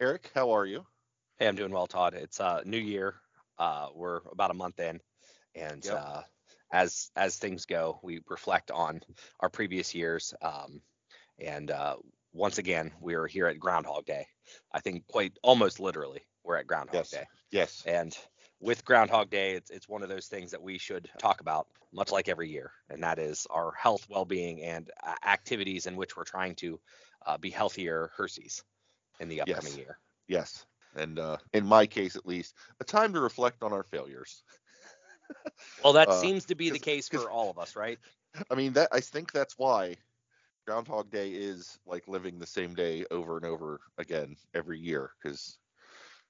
Eric, how are you? Hey, I'm doing well, Todd. It's uh new year. Uh we're about a month in and Yep. uh as as things go, we reflect on our previous years. Um and uh once again, we're here at Groundhog Day. I think quite almost literally we're at Groundhog Yes. Day. Yes. And with Groundhog Day, it's it's one of those things that we should talk about much like every year, and that is our health, well-being, and uh, activities in which we're trying to uh, be healthier Herseys in the upcoming Yes. year. Yes. And uh, in my case, at least, a time to reflect on our failures. Well, that Uh, seems to be the case for all of us, right? I mean, that I think that's why Groundhog Day is like living the same day over and over again every year because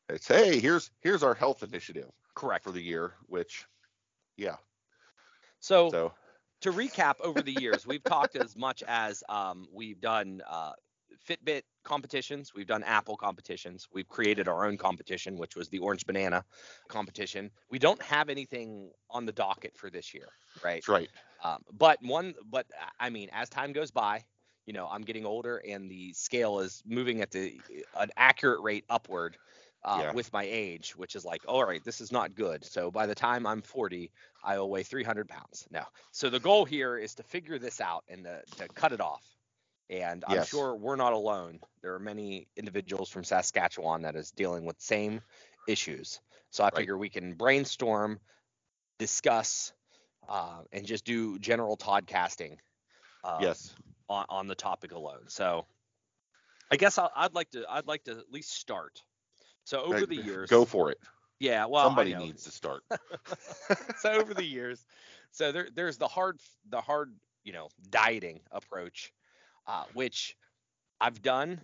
it's hey, here's here's our health initiative Correct. for the year, which yeah. So, So to recap over the years, we've talked as much as um, we've done uh, Fitbit competitions, we've done Apple competitions, we've created our own competition, which was the Orange Banana competition. We don't have anything on the docket for this year, right? that's right. Um, but one, but I mean, as time goes by, you know, I'm getting older and the scale is moving at the an accurate rate upward uh, Yeah. with my age, which is like, all right, this is not good. So by the time I'm 40, I will weigh 300 pounds. No. So the goal here is to figure this out and to, to cut it off. And I'm Yes. sure we're not alone. There are many individuals from Saskatchewan that is dealing with same issues. So I Right. figure we can brainstorm, discuss, uh, and just do general Toddcasting uh, yes. on, on the topic alone. So I guess I'll, I'd like to I'd like to at least start. So over the years, Go for it. yeah. Well, I Somebody needs to start. so over the years, so there there's the hard the hard you know dieting approach, uh, which I've done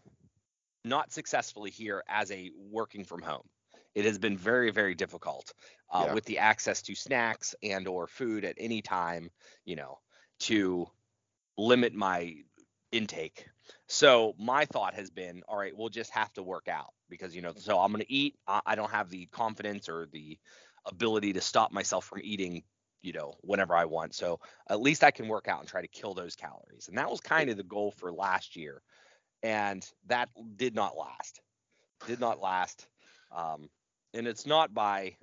not successfully here as a working from home. It has been very very difficult uh, Yeah. with the access to snacks and or food at any time, you know, to limit my intake. So my thought has been, all right, we'll just have to work out because you know, so I'm going to eat. I I don't have the confidence or the ability to stop myself from eating, you know, whenever I want. So at least I can work out and try to kill those calories. And that was kind of the goal for last year. And that did not last. Did not last. Um, and it's not by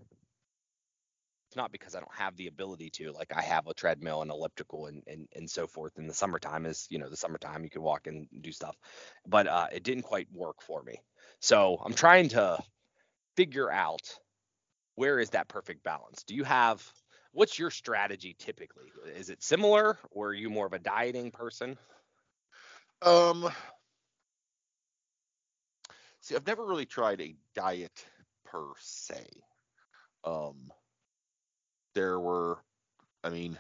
it's not because I don't have the ability to. Like I have a treadmill and elliptical and, and and so forth. In the summertime is, you know, the summertime you can walk and do stuff. But uh, it didn't quite work for me. So I'm trying to figure out where is that perfect balance. Do you have what's your strategy typically? Is it similar or are you more of a dieting person? Um See, I've never really tried a diet per se. Um there were I mean,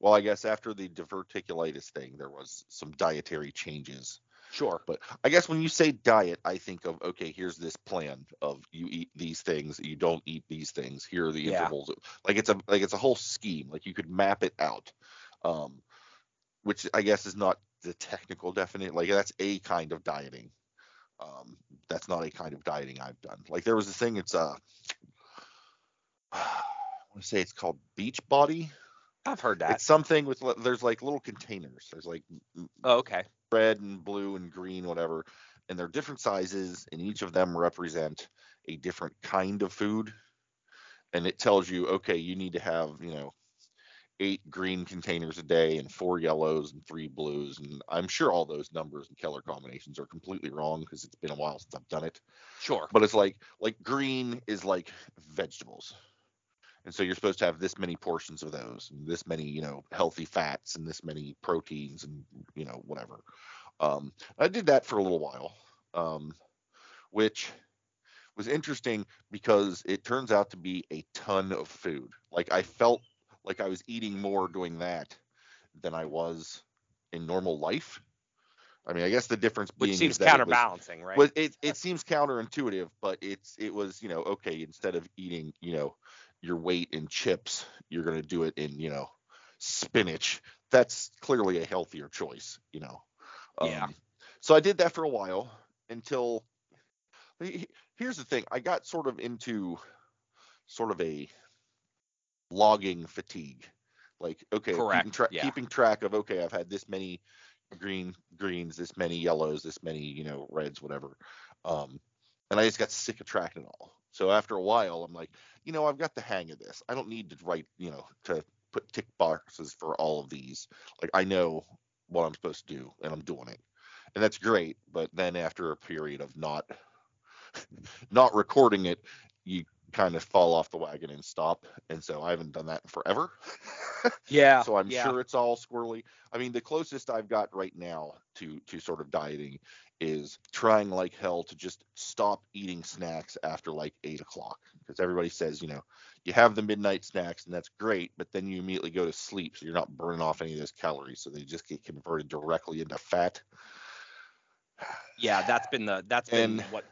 well, I guess after the diverticulitis thing, there was some dietary changes. Sure. But I guess when you say diet, I think of okay, here's this plan of you eat these things, you don't eat these things. Here are the Yeah. intervals. Like it's a like it's a whole scheme. Like you could map it out, um, which I guess is not the technical definition. Like that's a kind of dieting. Um, that's not a kind of dieting I've done. Like there was a thing. It's uh, I want to say it's called Beach Body. I've heard that. It's something with there's like little containers. There's like Oh, okay. Red and blue and green, whatever, and they're different sizes, and each of them represent a different kind of food. And it tells you, okay, you need to have, you know, eight green containers a day and four yellows and three blues. And I'm sure all those numbers and color combinations are completely wrong because it's been a while since I've done it. Sure. But it's like like green is like vegetables. And so you're supposed to have this many portions of those, and this many, you know, healthy fats, and this many proteins, and you know, whatever. Um, I did that for a little while, um, which was interesting because it turns out to be a ton of food. Like I felt like I was eating more doing that than I was in normal life. I mean, I guess the difference being which seems is that it was- counterbalancing, right? it it seems counterintuitive, but it's it was you know okay instead of eating you know your weight in chips, you're gonna do it in you know spinach. That's clearly a healthier choice, you know. Yeah. Um, So I did that for a while until here's the thing. I got sort of into sort of a logging fatigue. Like okay, keeping, tra- yeah. keeping track of okay, I've had this many green greens, this many yellows, this many you know reds, whatever. Um, and I just got sick of tracking it all. So after a while, I'm like, you know, I've got the hang of this. I don't need to write, you know, to put tick boxes for all of these. Like I know what I'm supposed to do, and I'm doing it, and that's great. But then after a period of not not recording it, you kind of fall off the wagon and stop. And so I haven't done that in forever. yeah. so I'm yeah. sure it's all squirrely. I mean, the closest I've got right now to to sort of dieting is trying like hell to just stop eating snacks after like eight o'clock because everybody says you know you have the midnight snacks and that's great, but then you immediately go to sleep, so you're not burning off any of those calories, so they just get converted directly into fat. Yeah, that's been the that's been And- what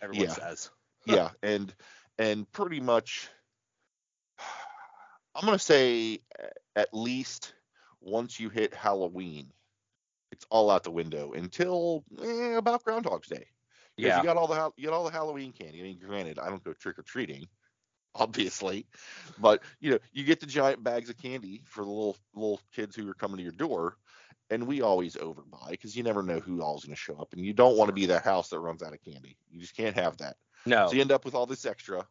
everyone yeah. says. yeah, and and pretty much, I'm gonna say uh, at least once you hit Halloween, it's all out the window until eh, about Groundhog's Day. Yeah. you got all the you got all the Halloween candy. I mean, granted, I don't go trick or treating, obviously, but you know, you get the giant bags of candy for the little little kids who are coming to your door, and we always overbuy because you never know who all's going to show up, and you don't want to be that house that runs out of candy. You just can't have that. No. So you end up with all this extra,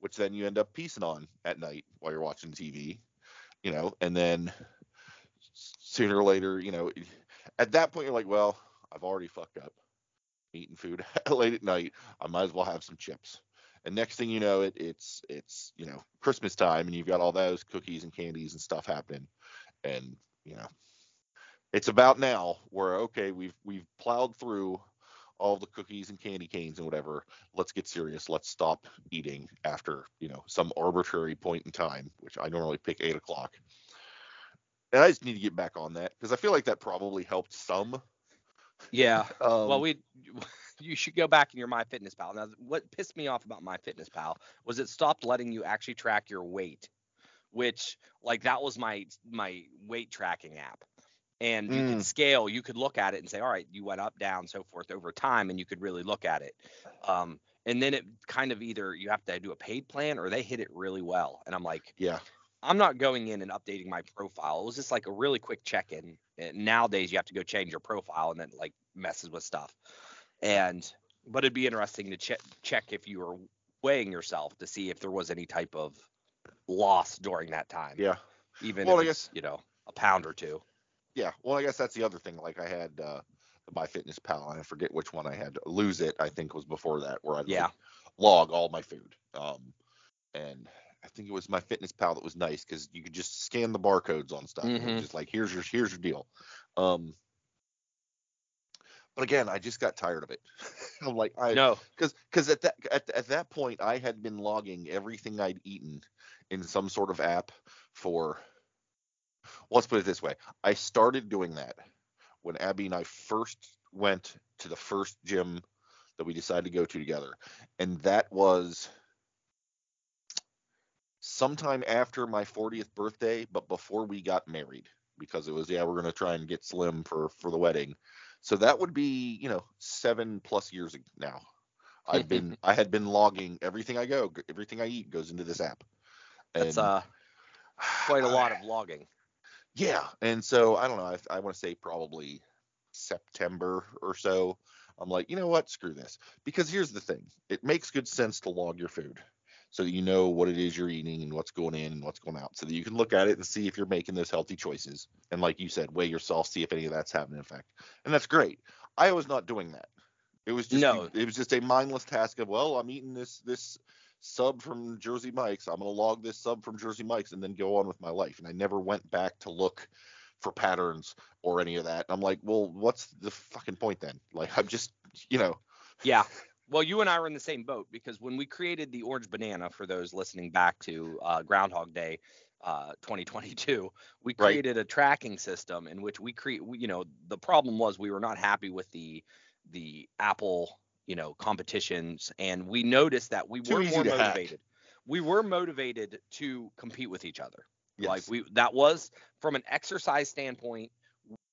which then you end up piecing on at night while you're watching TV, you know, and then sooner or later, you know, at that point you're like, well, I've already fucked up eating food late at night. I might as well have some chips. And next thing you know, it it's it's you know Christmas time, and you've got all those cookies and candies and stuff happening, and you know, it's about now where okay, we've we've plowed through all the cookies and candy canes and whatever let's get serious. Let's stop eating after, you know, some arbitrary point in time, which I normally pick eight o'clock. And I just need to get back on that because I feel like that probably helped some. Yeah. Um, well, we you should go back in your MyFitnessPal. Now, what pissed me off about MyFitnessPal was it stopped letting you actually track your weight, which like that was my my weight tracking app. And you Mm. could scale, you could look at it and say, all right, you went up, down, so forth over time, and you could really look at it. Um, and then it kind of either you have to do a paid plan or they hit it really well. And I'm like, yeah, I'm not going in and updating my profile. It was just like a really quick check in. Nowadays, you have to go change your profile and then like messes with stuff. And but it'd be interesting to check check if you were weighing yourself to see if there was any type of loss during that time. yeah, Even Well, I guess you know a pound or two. yeah. Well, I guess that's the other thing. Like I had uh, the MyFitnessPal, and I forget which one I had. to Lose it, I think, was before that, where I Yeah. log all my food. Um, and I think it was MyFitnessPal that was nice because you could just scan the barcodes on stuff. and it was Mhm. just like here's your here's your deal. Um, but again, I just got tired of it. I'm like, I No. because because at that at, at that point I had been logging everything I'd eaten in some sort of app for. Let's put it this way: I started doing that when Abby and I first went to the first gym that we decided to go to together, and that was sometime after my 40th birthday, but before we got married, because it was yeah we're gonna try and get slim for for the wedding. So that would be you know seven plus years now. I've been I had been logging everything I go, everything I eat goes into this app. That's uh quite a lot of logging. yeah, and so I don't know. I, I want to say probably September or so. I'm like, you know what? Screw this. Because here's the thing: it makes good sense to log your food, so that you know what it is you're eating and what's going in and what's going out, so that you can look at it and see if you're making those healthy choices. And like you said, weigh yourself, see if any of that's having an effect, and that's great. I was not doing that. It was just No. it was just a mindless task of well, I'm eating this this sub from Jersey Mike's. I'm gonna log this sub from Jersey Mike's and then go on with my life. And I never went back to look for patterns or any of that. And I'm like, well, what's the fucking point then? Like, I'm just, you know, Yeah. Well, you and I were in the same boat because when we created the orange banana for those listening back to uh, Groundhog Day, uh, 2022, we Right. created a tracking system in which we create. You know, the problem was we were not happy with the the Apple you know competitions, and we noticed that we Too were more to hack. motivated. We were motivated to compete with each other. Yes. Like we that was from an exercise standpoint,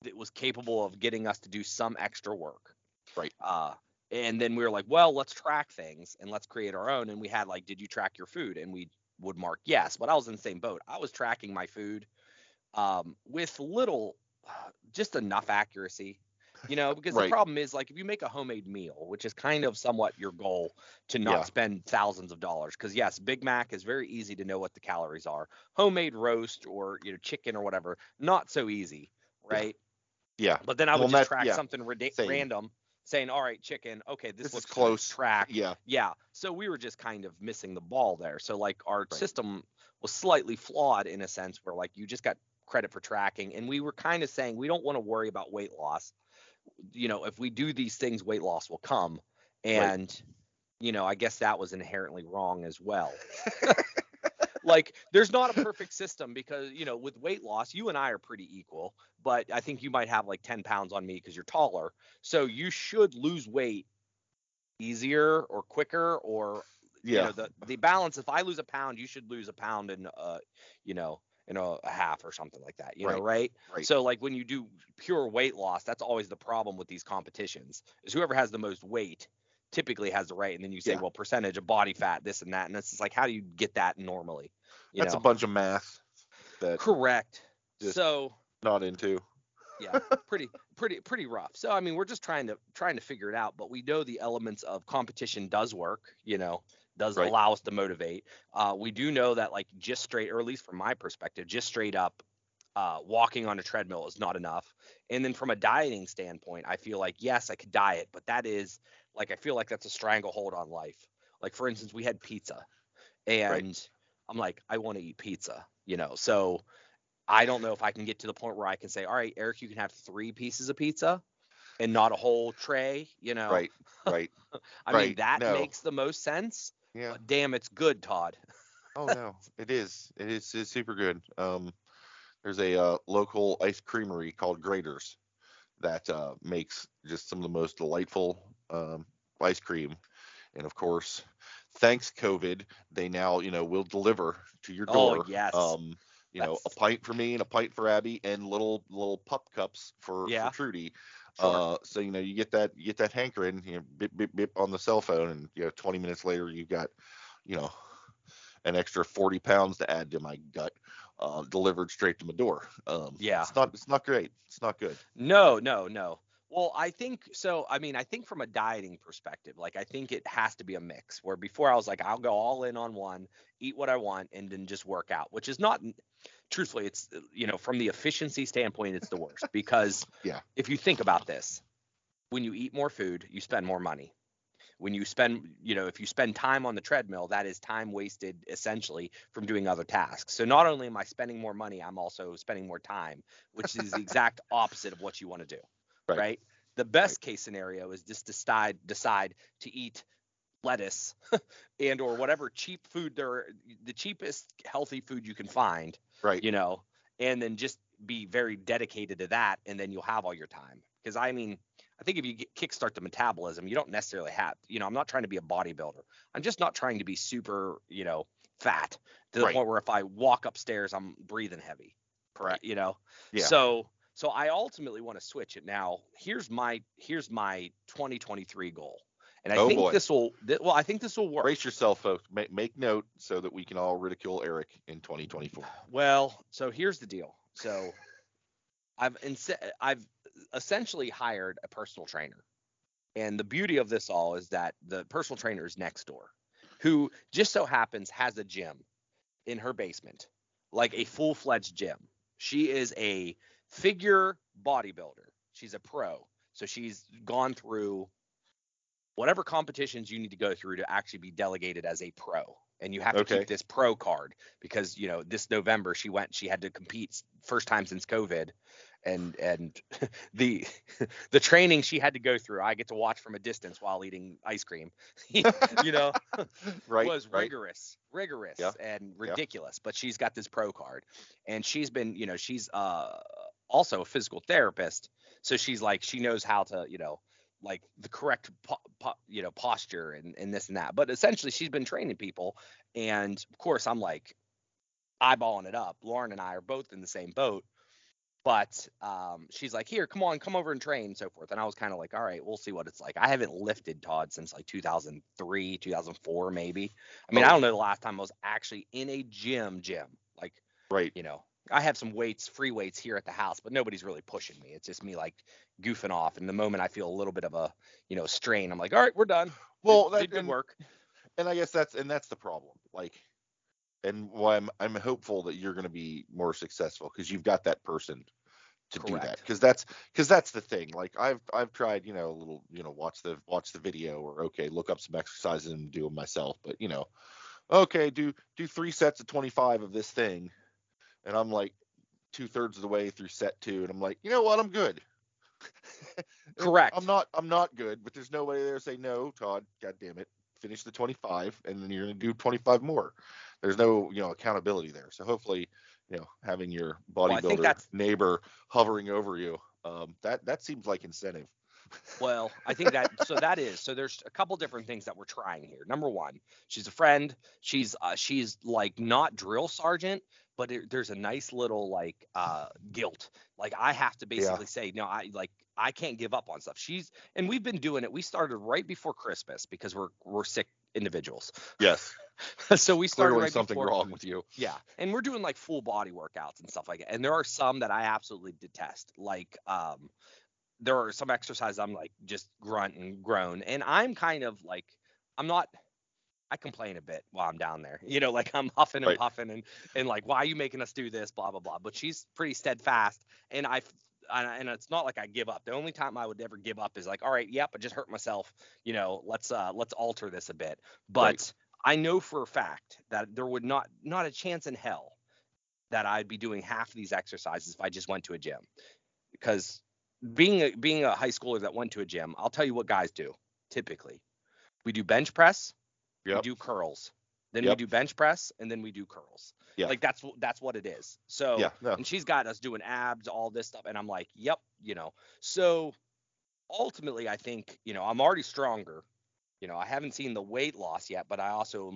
it was capable of getting us to do some extra work. Right. Uh and then we were like, well, let's track things and let's create our own. And we had like, did you track your food? And we would mark yes. But I was in the same boat. I was tracking my food um, with little, just enough accuracy. You know, because the problem is like if you make a homemade meal, which is kind of somewhat your goal to not Yeah. spend thousands of dollars. Because yes, Big Mac is very easy to know what the calories are. Homemade roast or you know chicken or whatever, not so easy, right? yeah. But then I would Well, just track yeah, something same. random, saying, "All right, chicken. Okay, this, This looks close. Track. Yeah. Yeah. So we were just kind of missing the ball there. So like our Right. system was slightly flawed in a sense where like you just got credit for tracking, and we were kind of saying we don't want to worry about weight loss. You know, if we do these things, weight loss will come. And you know, I guess that was inherently wrong as well. like there's not a perfect system because you know with weight loss you and i are pretty equal but i think you might have like 10 pounds on me because you're taller so you should lose weight easier or quicker or you Yeah. know the the balance if i lose a pound you should lose a pound in uh you know in a, a half or something like that you know right Right. so like when you do pure weight loss that's always the problem with these competitions is whoever has the most weight typically has the right and then you say Yeah. well percentage of body fat this and that and it's just like how do you get that normally you That's know? a bunch of math that correct so not into. yeah pretty pretty pretty rough so i mean we're just trying to trying to figure it out but we know the elements of competition does work you know does Right. allow us to motivate uh, we do know that like just straight or at least from my perspective just straight up uh, walking on a treadmill is not enough and then from a dieting standpoint i feel like yes i could diet but that is like i feel like that's a stranglehold on life like for instance we had pizza and i'm like i want to eat pizza you know so I don't know if I can get to the point where I can say, all right, Eric, you can have three pieces of pizza and not a whole tray. You know, Right. Right. I mean, that no. makes the most sense. Yeah. But damn, it's good, Todd. Oh no, it is. It is. It's super good. Um, there's a uh, local ice creamery called Graeter's that uh, makes just some of the most delightful um, ice cream, and of course, thanks COVID, they now you know will deliver to your door. Oh, door. yes. Um, you know, a pint for me and a pint for Abby, and little little pup cups for, Yeah. for Trudy. Sure. Uh, so you know, you get that you get that hankering, you know, bip bip bip on the cell phone, and you know, 20 minutes later, you've got, you know, an extra 40 pounds to add to my gut, uh, delivered straight to my door. Um, Yeah. it's not it's not great. It's not good. No, no, no. Well, I think so. I mean, I think from a dieting perspective, like I think it has to be a mix. Where before I was like, I'll go all in on one, eat what I want, and then just work out, which is not. Truthfully, it's you know from the efficiency standpoint, it's the worst because Yeah. if you think about this, when you eat more food, you spend more money. When you spend, you know, if you spend time on the treadmill, that is time wasted essentially from doing other tasks. So not only am I spending more money, I'm also spending more time, which is the exact opposite of what you want to do. Right. Right. The best case scenario is just decide decide to eat lettuce and or whatever cheap food there the cheapest healthy food you can find Right. you know, and then just be very dedicated to that, and then you'll have all your time. Because I mean, I think if you get, kickstart the metabolism, you don't necessarily have, you know, I'm not trying to be a bodybuilder. I'm just not trying to be super, you know, fat to the Right. point where if I walk upstairs, I'm breathing heavy, correct? You know, Yeah. so so I ultimately want to switch it now. Here's my here's my 2023 goal, and I Oh, think boy. this will, th- well, I think this will work. Brace yourself, folks. Make, make note so that we can all ridicule Eric in 2024. Well, so here's the deal. So I've inse- I've essentially hired a personal trainer. And the beauty of this all is that the personal trainer is next door, who just so happens has a gym in her basement, like a full-fledged gym. She is a figure bodybuilder. She's a pro. So she's gone through whatever competitions you need to go through to actually be delegated as a pro. And you have to Okay. keep this pro card because, you know, this November she went, she had to compete first time since COVID. And and the the training she had to go through i get to watch from a distance while eating ice cream you know right. was right. rigorous rigorous Yeah. and Yeah. ridiculous but she's got this pro card and she's been you know she's uh also a physical therapist so she's like she knows how to you know like the correct po- po- you know posture and, and this and that but essentially she's been training people and of course i'm like eyeballing it up lauren and i are both in the same boat but um, she's like here come on come over and train and so forth and i was kind of like all right we'll see what it's like i haven't lifted todd since like 2003 2004 maybe i mean i Oh. don't know the last time i was actually in a gym gym like Right. you know, I have some weights, free weights here at the house, but nobody's really pushing me. It's just me like goofing off. And the moment I feel a little bit of a, you know, strain, I'm like, all right, we're done. Well, did, that, did good and, work. and I guess that's and that's the problem. Like, and why I'm I'm hopeful that you're going to be more successful because you've got that person to do that. Because that's because that's the thing. Like I've I've tried you know a little you know watch the watch the video or okay look up some exercises and do them myself. But you know, okay do do three sets of 25 of this thing, and I'm like two thirds of the way through set two, and I'm like you know what I'm good. Correct. I'm not I'm not good, but there's nobody there to say no, Todd. God damn it, finish the 25, and then you're gonna do 25 more. There's no you know accountability there. So hopefully, you know, having your Well, bodybuilder that's- neighbor hovering over you, um, that that seems like incentive. Well, I think that so that is so. There's a couple different things that we're trying here. Number one, she's a friend. She's uh, she's like not drill sergeant, but it, there's a nice little like uh guilt. Like I have to basically say no. I like I can't give up on stuff. She's and we've been doing it. We started right before Christmas because we're we're sick individuals. Yes, so we started clearly right something before, wrong with you. Yeah, and we're doing like full body workouts and stuff like that. And there are some that I absolutely detest. Like um there are some exercises I'm like just grunt and groan. And I'm kind of like I'm not I complain a bit while I'm down there. You know, like I'm huffing and Right. puffing and and like why are you making us do this blah blah blah. But she's pretty steadfast and I and and it's not like I give up. The only time I would ever give up is like, all right, yep, I just hurt myself. You know, let's uh let's alter this a bit. But. I know for a fact that there would not not a chance in hell that I'd be doing half of these exercises if I just went to a gym. Because being a, being a high schooler that went to a gym, I'll tell you what guys do typically. We do bench press, we do curls, then Yep. we do bench press, and then we do curls. Yeah. Like that's that's what it is. So Yeah, no. and she's got us doing abs, all this stuff, and I'm like, yep, you know. So ultimately, I think you know I'm already stronger. You know, I haven't seen the weight loss yet, but I also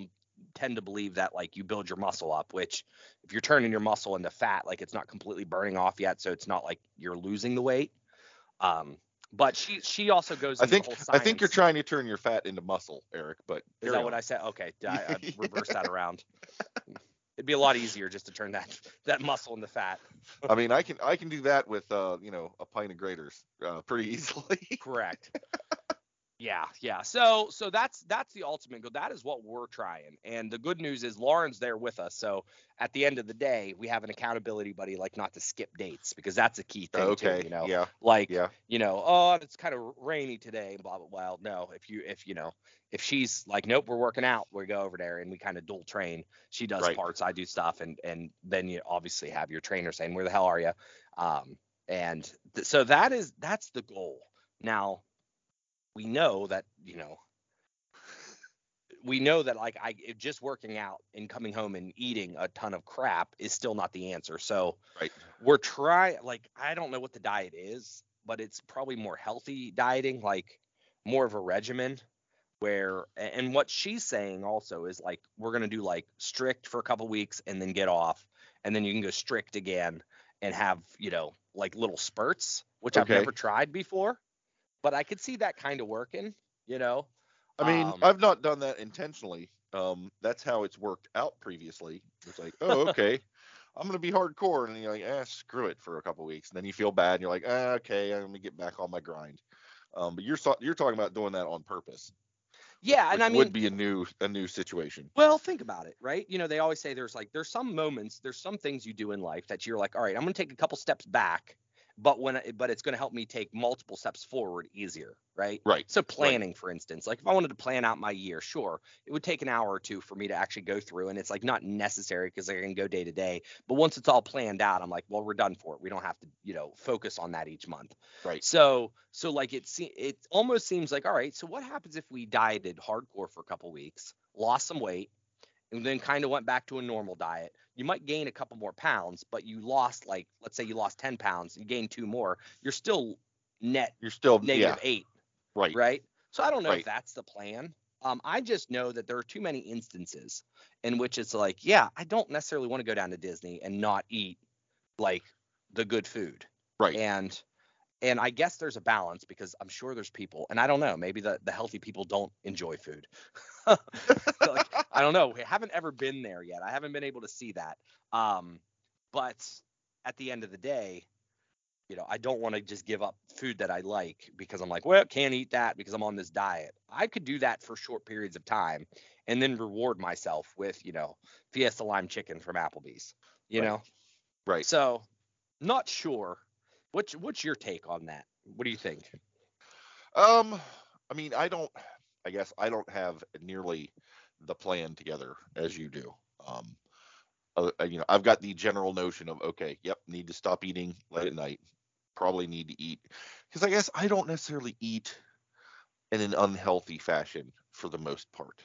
tend to believe that like you build your muscle up, which if you're turning your muscle into fat, like it's not completely burning off yet, so it's not like you're losing the weight. Um, but she she also goes. I into think the whole I think you're trying to turn your fat into muscle, Eric. But Is that on. what I said? Okay, I, I reversed that around. It'd be a lot easier just to turn that that muscle into fat. I mean, I can I can do that with uh you know a pint of Graeter's uh, pretty easily. Correct. yeah, yeah. So so that's that's the ultimate goal. That is what we're trying. And the good news is Lauren's there with us. So at the end of the day, we have an accountability buddy, like not to skip dates because that's a key thing okay. too. You know, Yeah. like Yeah. you know, oh, it's kind of rainy today, and blah blah. Well, no, if you if you know if she's like, nope, we're working out, we go over there and we kind of dual train. She does Right. parts, I do stuff, and and then you obviously have your trainer saying, where the hell are you? Um, and th- so that is that's the goal. Now we know that you know we know that like I just working out and coming home and eating a ton of crap is still not the answer. So Right. we're trying like I don't know what the diet is, but it's probably more healthy dieting, like more of a regimen where and what she's saying also is like we're going to do like strict for a couple weeks and then get off and then you can go strict again and have, you know, like little spurts, which I've never tried before, but I could see that kind of working, you know. I mean, Um, I've not done that intentionally. Um, that's how it's worked out previously. It's like, oh, okay, I'm gonna be hardcore, and then you're like, ah, screw it for a couple weeks, and then you feel bad, and you're like, ah, okay, I'm gonna get back on my grind. Um, but you're you're talking about doing that on purpose. yeah, and I mean would be a new a new situation. Well, think about it, right? You know, they always say there's like there's some moments, there's some things you do in life that you're like, all right, I'm gonna take a couple steps back but when I- but it's going to help me take multiple steps forward easier, right? Right. So planning, for instance, like if I wanted to plan out my year, sure, it would take an hour or two for me to actually go through, and it's like not necessary because I can go day to day. But once it's all planned out, I'm like, well, we're done for it. We don't have to, you know, focus on that each month. Right. So so like it se- it almost seems like all right. So what happens if we dieted hardcore for a couple weeks, lost some weight, and then kind of went back to a normal diet? You might gain a couple more pounds, but you lost like let's say you lost 10 pounds, you gained two more. You're still net You're still negative yeah, eight right. right? So I don't know Right. if that's the plan. Um, I just know that there are too many instances in which it's like, yeah, I don't necessarily want to go down to Disney and not eat like the good food. Right. And and I guess there's a balance because I'm sure there's people, and I don't know, maybe the, the healthy people don't enjoy food. like, I don't know. We haven't ever been there yet. I haven't been able to see that. Um, but at the end of the day, you know, I don't want to just give up food that I like because I'm like, well, can't eat that because I'm on this diet. I could do that for short periods of time and then reward myself with, you know, Fiesta lime chicken from Applebee's. You Right. know, Right. so not sure. What's what's your take on that? What do you think? Um, I mean, I don't. I guess I don't have nearly the plan together as you do. Um, uh, uh, you know, I've got the general notion of okay, yep, need to stop eating late at night. Probably need to eat because I guess I don't necessarily eat in an unhealthy fashion for the most part.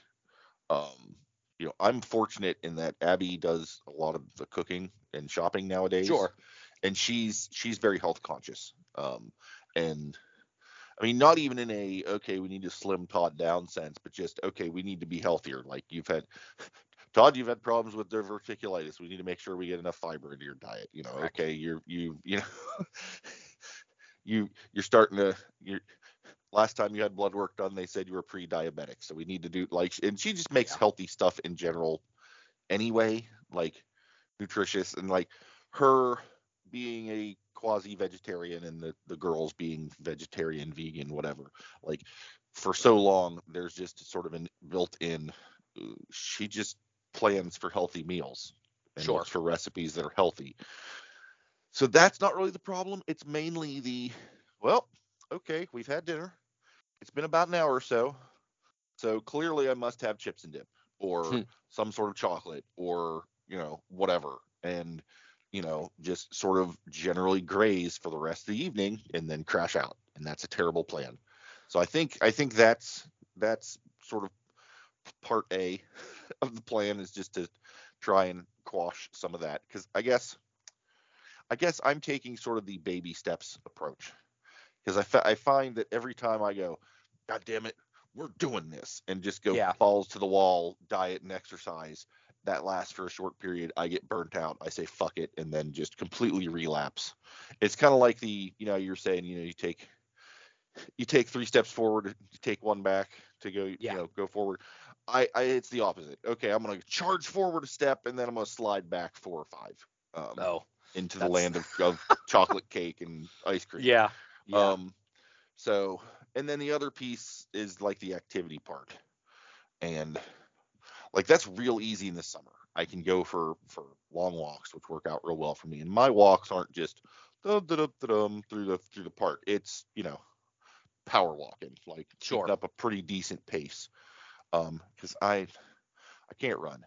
Um, you know, I'm fortunate in that Abby does a lot of the cooking and shopping nowadays Sure. and she's she's very health conscious um and i mean not even in a okay we need to slim todd down sense but just okay we need to be healthier. Like you've had todd you've had problems with diverticulitis we need to make sure we get enough fiber into your diet. You know okay you're you you know you you're starting to you're last time you had blood work done they said you were pre-diabetic. So we need to do like and she just makes Yeah. healthy stuff in general anyway like nutritious. And like her being a quasi vegetarian and the, the girls being vegetarian vegan whatever. Like for so long there's just sort of a built in she just plans for healthy meals and Sure. looks for recipes that are healthy. So that's not really the problem. It's mainly the well okay we've had dinner. It's been about an hour or so. So clearly i must have chips and dip or Hmm. some sort of chocolate or you know whatever. And you know just sort of generally graze for the rest of the evening and then crash out and that's a terrible plan so i think i think that's that's sort of part a of the plan is just to try and quash some of that because i guess i guess i'm taking sort of the baby steps approach because I, fi- I find that every time i go god damn it we're doing this and just go Yeah. balls to the wall diet and exercise that lasts for a short period i get burnt out i say fuck it and then just completely relapse it's kind of like the you know you're saying you know you take you take three steps forward you take one back to go Yeah. you know go forward I, I it's the opposite okay i'm gonna charge forward a step and then i'm gonna slide back four or five um, Oh, into the land of, of chocolate cake and ice cream yeah. Yeah. um, so, and then the other piece is like the activity part, and like that's real easy in the summer. I can go for for long walks, which work out real well for me. And my walks aren't just through the through the park. It's you know power walking, like Sure. up a pretty decent pace. Um, because I I can't run.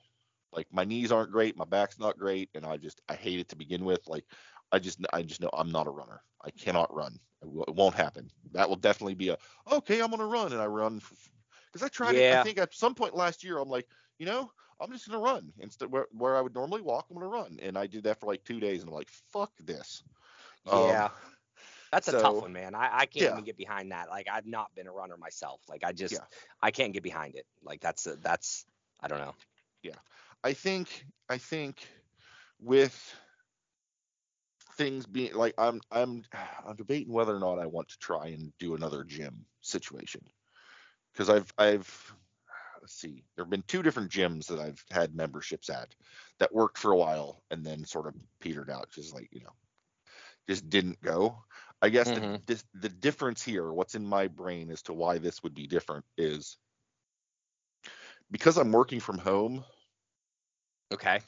Like my knees aren't great, my back's not great, and I just I hate it to begin with. Like I just I just know I'm not a runner. I cannot run. It, won't happen. That will definitely be a okay. I'm gonna run, and I run because I tried it. I think at some point last year I'm like, you know, I'm just gonna run instead where, where I would normally walk. I'm gonna run, and I did that for like two days, and I'm like, fuck this. Um, Yeah. That's a tough one, man. I, I can't Yeah. even get behind that. Like I've not been a runner myself. Like I just Yeah. I can't get behind it. Like that's a, that's I don't know. Yeah, I think I think with things being like I'm I'm I'm debating whether or not I want to try and do another gym situation because I've I've see there have been two different gyms that I've had memberships at that worked for a while and then sort of petered out just like you know just didn't go. I guess the Mhm. dis, the difference here, what's in my brain as to why this would be different is because I'm working from home Okay.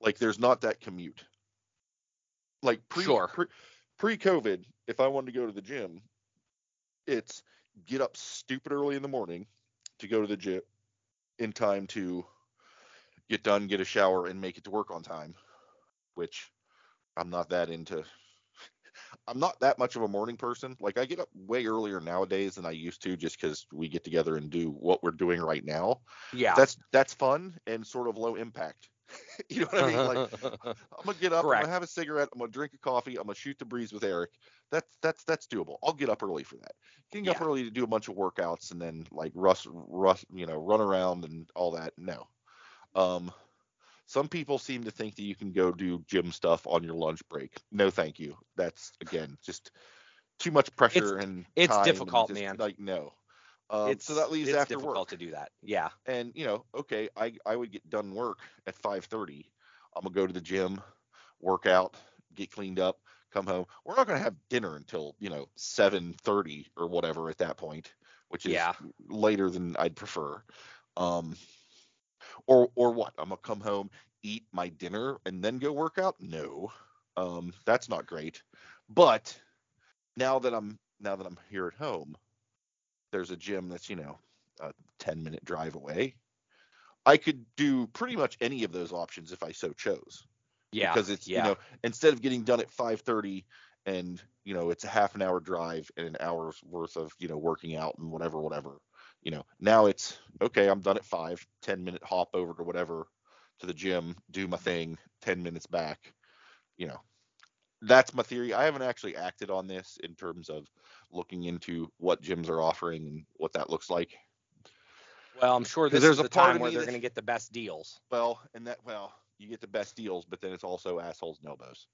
like there's not that commute like pre, Sure. pre pre-COVID, if I wanted to go to the gym, it's get up stupid early in the morning to go to the gym in time to get done, get a shower, and make it to work on time. Which I'm not that into. I'm not that much of a morning person. Like I get up way earlier nowadays than I used to, just because we get together and do what we're doing right now. Yeah. That's that's fun and sort of low impact. you know what I mean? Like I'm gonna get up, I'm gonna have a cigarette, I'm gonna drink a coffee, I'm gonna shoot the breeze with Eric. That's that's that's doable. I'll get up early for that. Getting up early to do a bunch of workouts and then like rush rush you know run around and all that. No. Um, some people seem to think that you can go do gym stuff on your lunch break. No, thank you. That's again just too much pressure and it's time and difficult, just, man. Like no. Um, it's so that leaves it's after difficult work. to do that. Yeah. and you know okay i i would get done work at 5.30 i'm gonna go to the gym work out get cleaned up come home. We're not gonna have dinner until you know 7.30 or whatever at that point which is Yeah. later than i'd prefer. Um or or what? I'm gonna come home eat my dinner and then go work out? No. Um that's not great. But now that i'm now that i'm here at home there's a gym that's you know a 10 minute drive away i could do pretty much any of those options if i so chose Yeah. because it's yeah. you know instead of getting done at 5:30 and you know it's a half an hour drive and an hour's worth of you know working out and whatever whatever you know now it's okay i'm done at 5 10 minute hop over to whatever to the gym do my thing 10 minutes back you know that's my theory i haven't actually acted on this in terms of looking into what gyms are offering and what that looks like Well, I'm sure this there's is a the part time where they're going to get the best deals. well and that well you get the best deals but then it's also assholes and elbows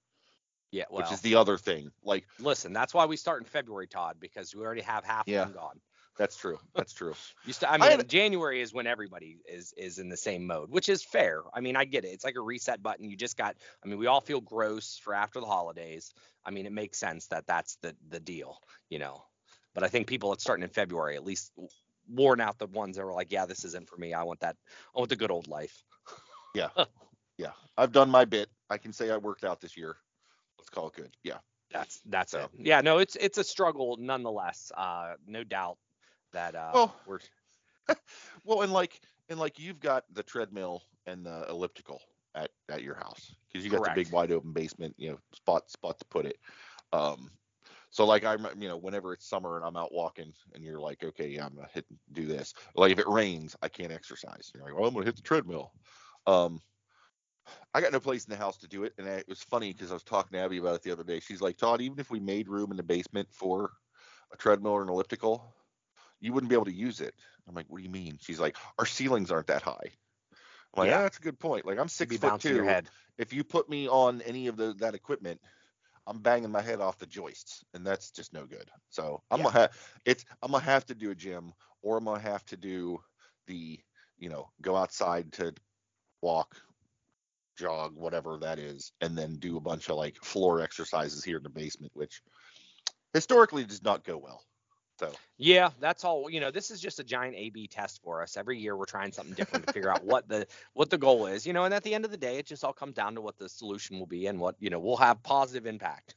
Yeah. Well, which is the other thing like listen, that's why we start in February, Todd, because we already have half Yeah. of them gone. That's true that's true You st- I I mean, had- January is when everybody is is in the same mode, which is fair. I mean, I get it. It's like a reset button. You just got. I mean, we all feel gross for after the holidays. I mean, it makes sense that that's the the deal, you know. But I think people that's starting in February at least worn out the ones that were like, yeah, this isn't for me. I want that. I want the good old life. Yeah. yeah. I've done my bit. I can say I worked out this year. Let's call it good. Yeah. That's that's So- it. Yeah, no, it's it's a struggle nonetheless. Uh, no doubt that uh, Well, we're Well, and like and like you've got the treadmill and the elliptical at at your house because you got Correct. the big wide open basement, you know, spot spot to put it. Um so like I'm you know whenever it's summer and I'm out walking and you're like okay yeah I'm gonna hit do this like if it rains I can't exercise you're like well I'm gonna hit the treadmill um I got no place in the house to do it and it was funny because I was talking to Abby about it the other day she's like Todd even if we made room in the basement for a treadmill or an elliptical you wouldn't be able to use it I'm like what do you mean she's like our ceilings aren't that high I'm like Yeah. yeah that's a good point like I'm six foot two if you put me on any of the, that equipment, I'm banging my head off the joists, and that's just no good. So I'm Yeah. gonna have it's I'm gonna have to do a gym, or I'm gonna have to do the you know go outside to walk, jog, whatever that is, and then do a bunch of like floor exercises here in the basement, which historically does not go well. So Yeah, that's all. You know, this is just a giant A/B test for us. Every year we're trying something different to figure out what the what the goal is. You know, and at the end of the day, it just all comes down to what the solution will be and what you know we'll have positive impact.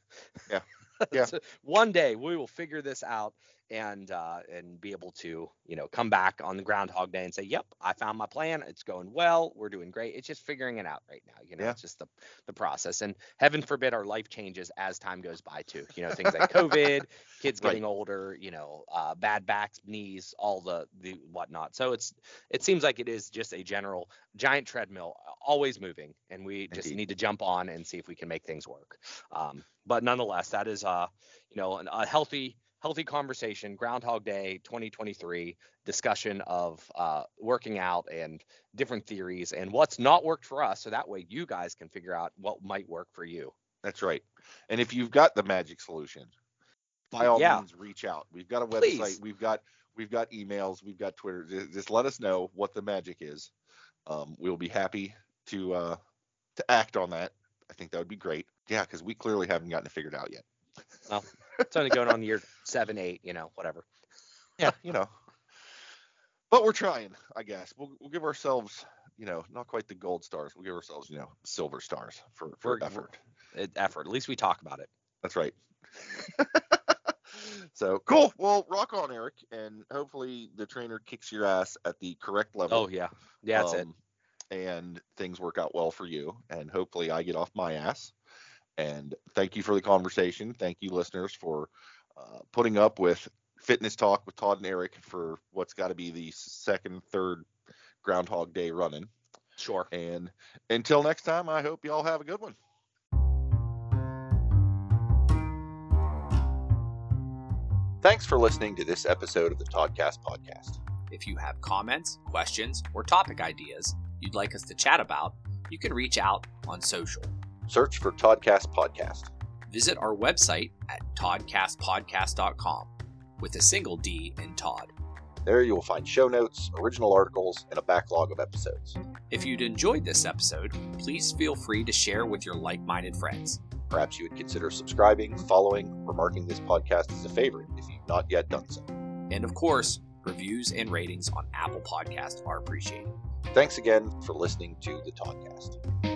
Yeah. Yeah. So one day we will figure this out and uh, and be able to you know come back on the Groundhog Day and say, "Yep, I found my plan. It's going well. We're doing great." It's just figuring it out right now. You know, Yeah. it's just the the process. And heaven forbid our life changes as time goes by too. You know, things like COVID, kids Right. getting older, you know, uh, bad backs, knees, all the the whatnot. So it's it seems like it is just a general giant treadmill, always moving, and we just need to jump on and see if we can make things work. Um, but nonetheless, that is uh, you know, an, a healthy healthy conversation. Groundhog Day 2023 discussion of uh, working out and different theories and what's not worked for us, so that way you guys can figure out what might work for you. that's right. And if you've got the magic solution, by all Yeah. means reach out. We've got a website, Please. we've got we've got emails, we've got Twitter. Just, let us know what the magic is. Um, we'll be happy to uh, to act on that. I think that would be great. Yeah, because we clearly haven't gotten it figured out yet. It's only going on year seven, eight, you know, whatever. Yeah, you know. But we're trying, I guess. We'll we'll give ourselves, you know, not quite the gold stars. We'll give ourselves, you know, silver stars for for We're- effort. It, effort. At least we talk about it. That's right. so cool. Well, rock on, Eric, and hopefully the trainer kicks your ass at the correct level. Oh yeah, yeah, that's it. um, And things work out well for you, and hopefully I get off my ass. And thank you for the conversation. Thank you, listeners, for uh, putting up with fitness talk with Todd and Eric for what's got to be the second, third Groundhog Day running. Sure. And until next time, I hope y'all have a good one. Thanks for listening to this episode of the Toddcast podcast. If you have comments, questions, or topic ideas you'd like us to chat about, you can reach out on social. Search for Toddcast Podcast. Visit our website at toddcastpodcast.com with a single D in Todd. There you will find show notes, original articles, and a backlog of episodes. If you'd enjoyed this episode, please feel free to share with your like minded friends. Perhaps you would consider subscribing, following, or marking this podcast as a favorite if you've not yet done so. And of course, reviews and ratings on Apple Podcasts are appreciated. Thanks again for listening to the Toddcast.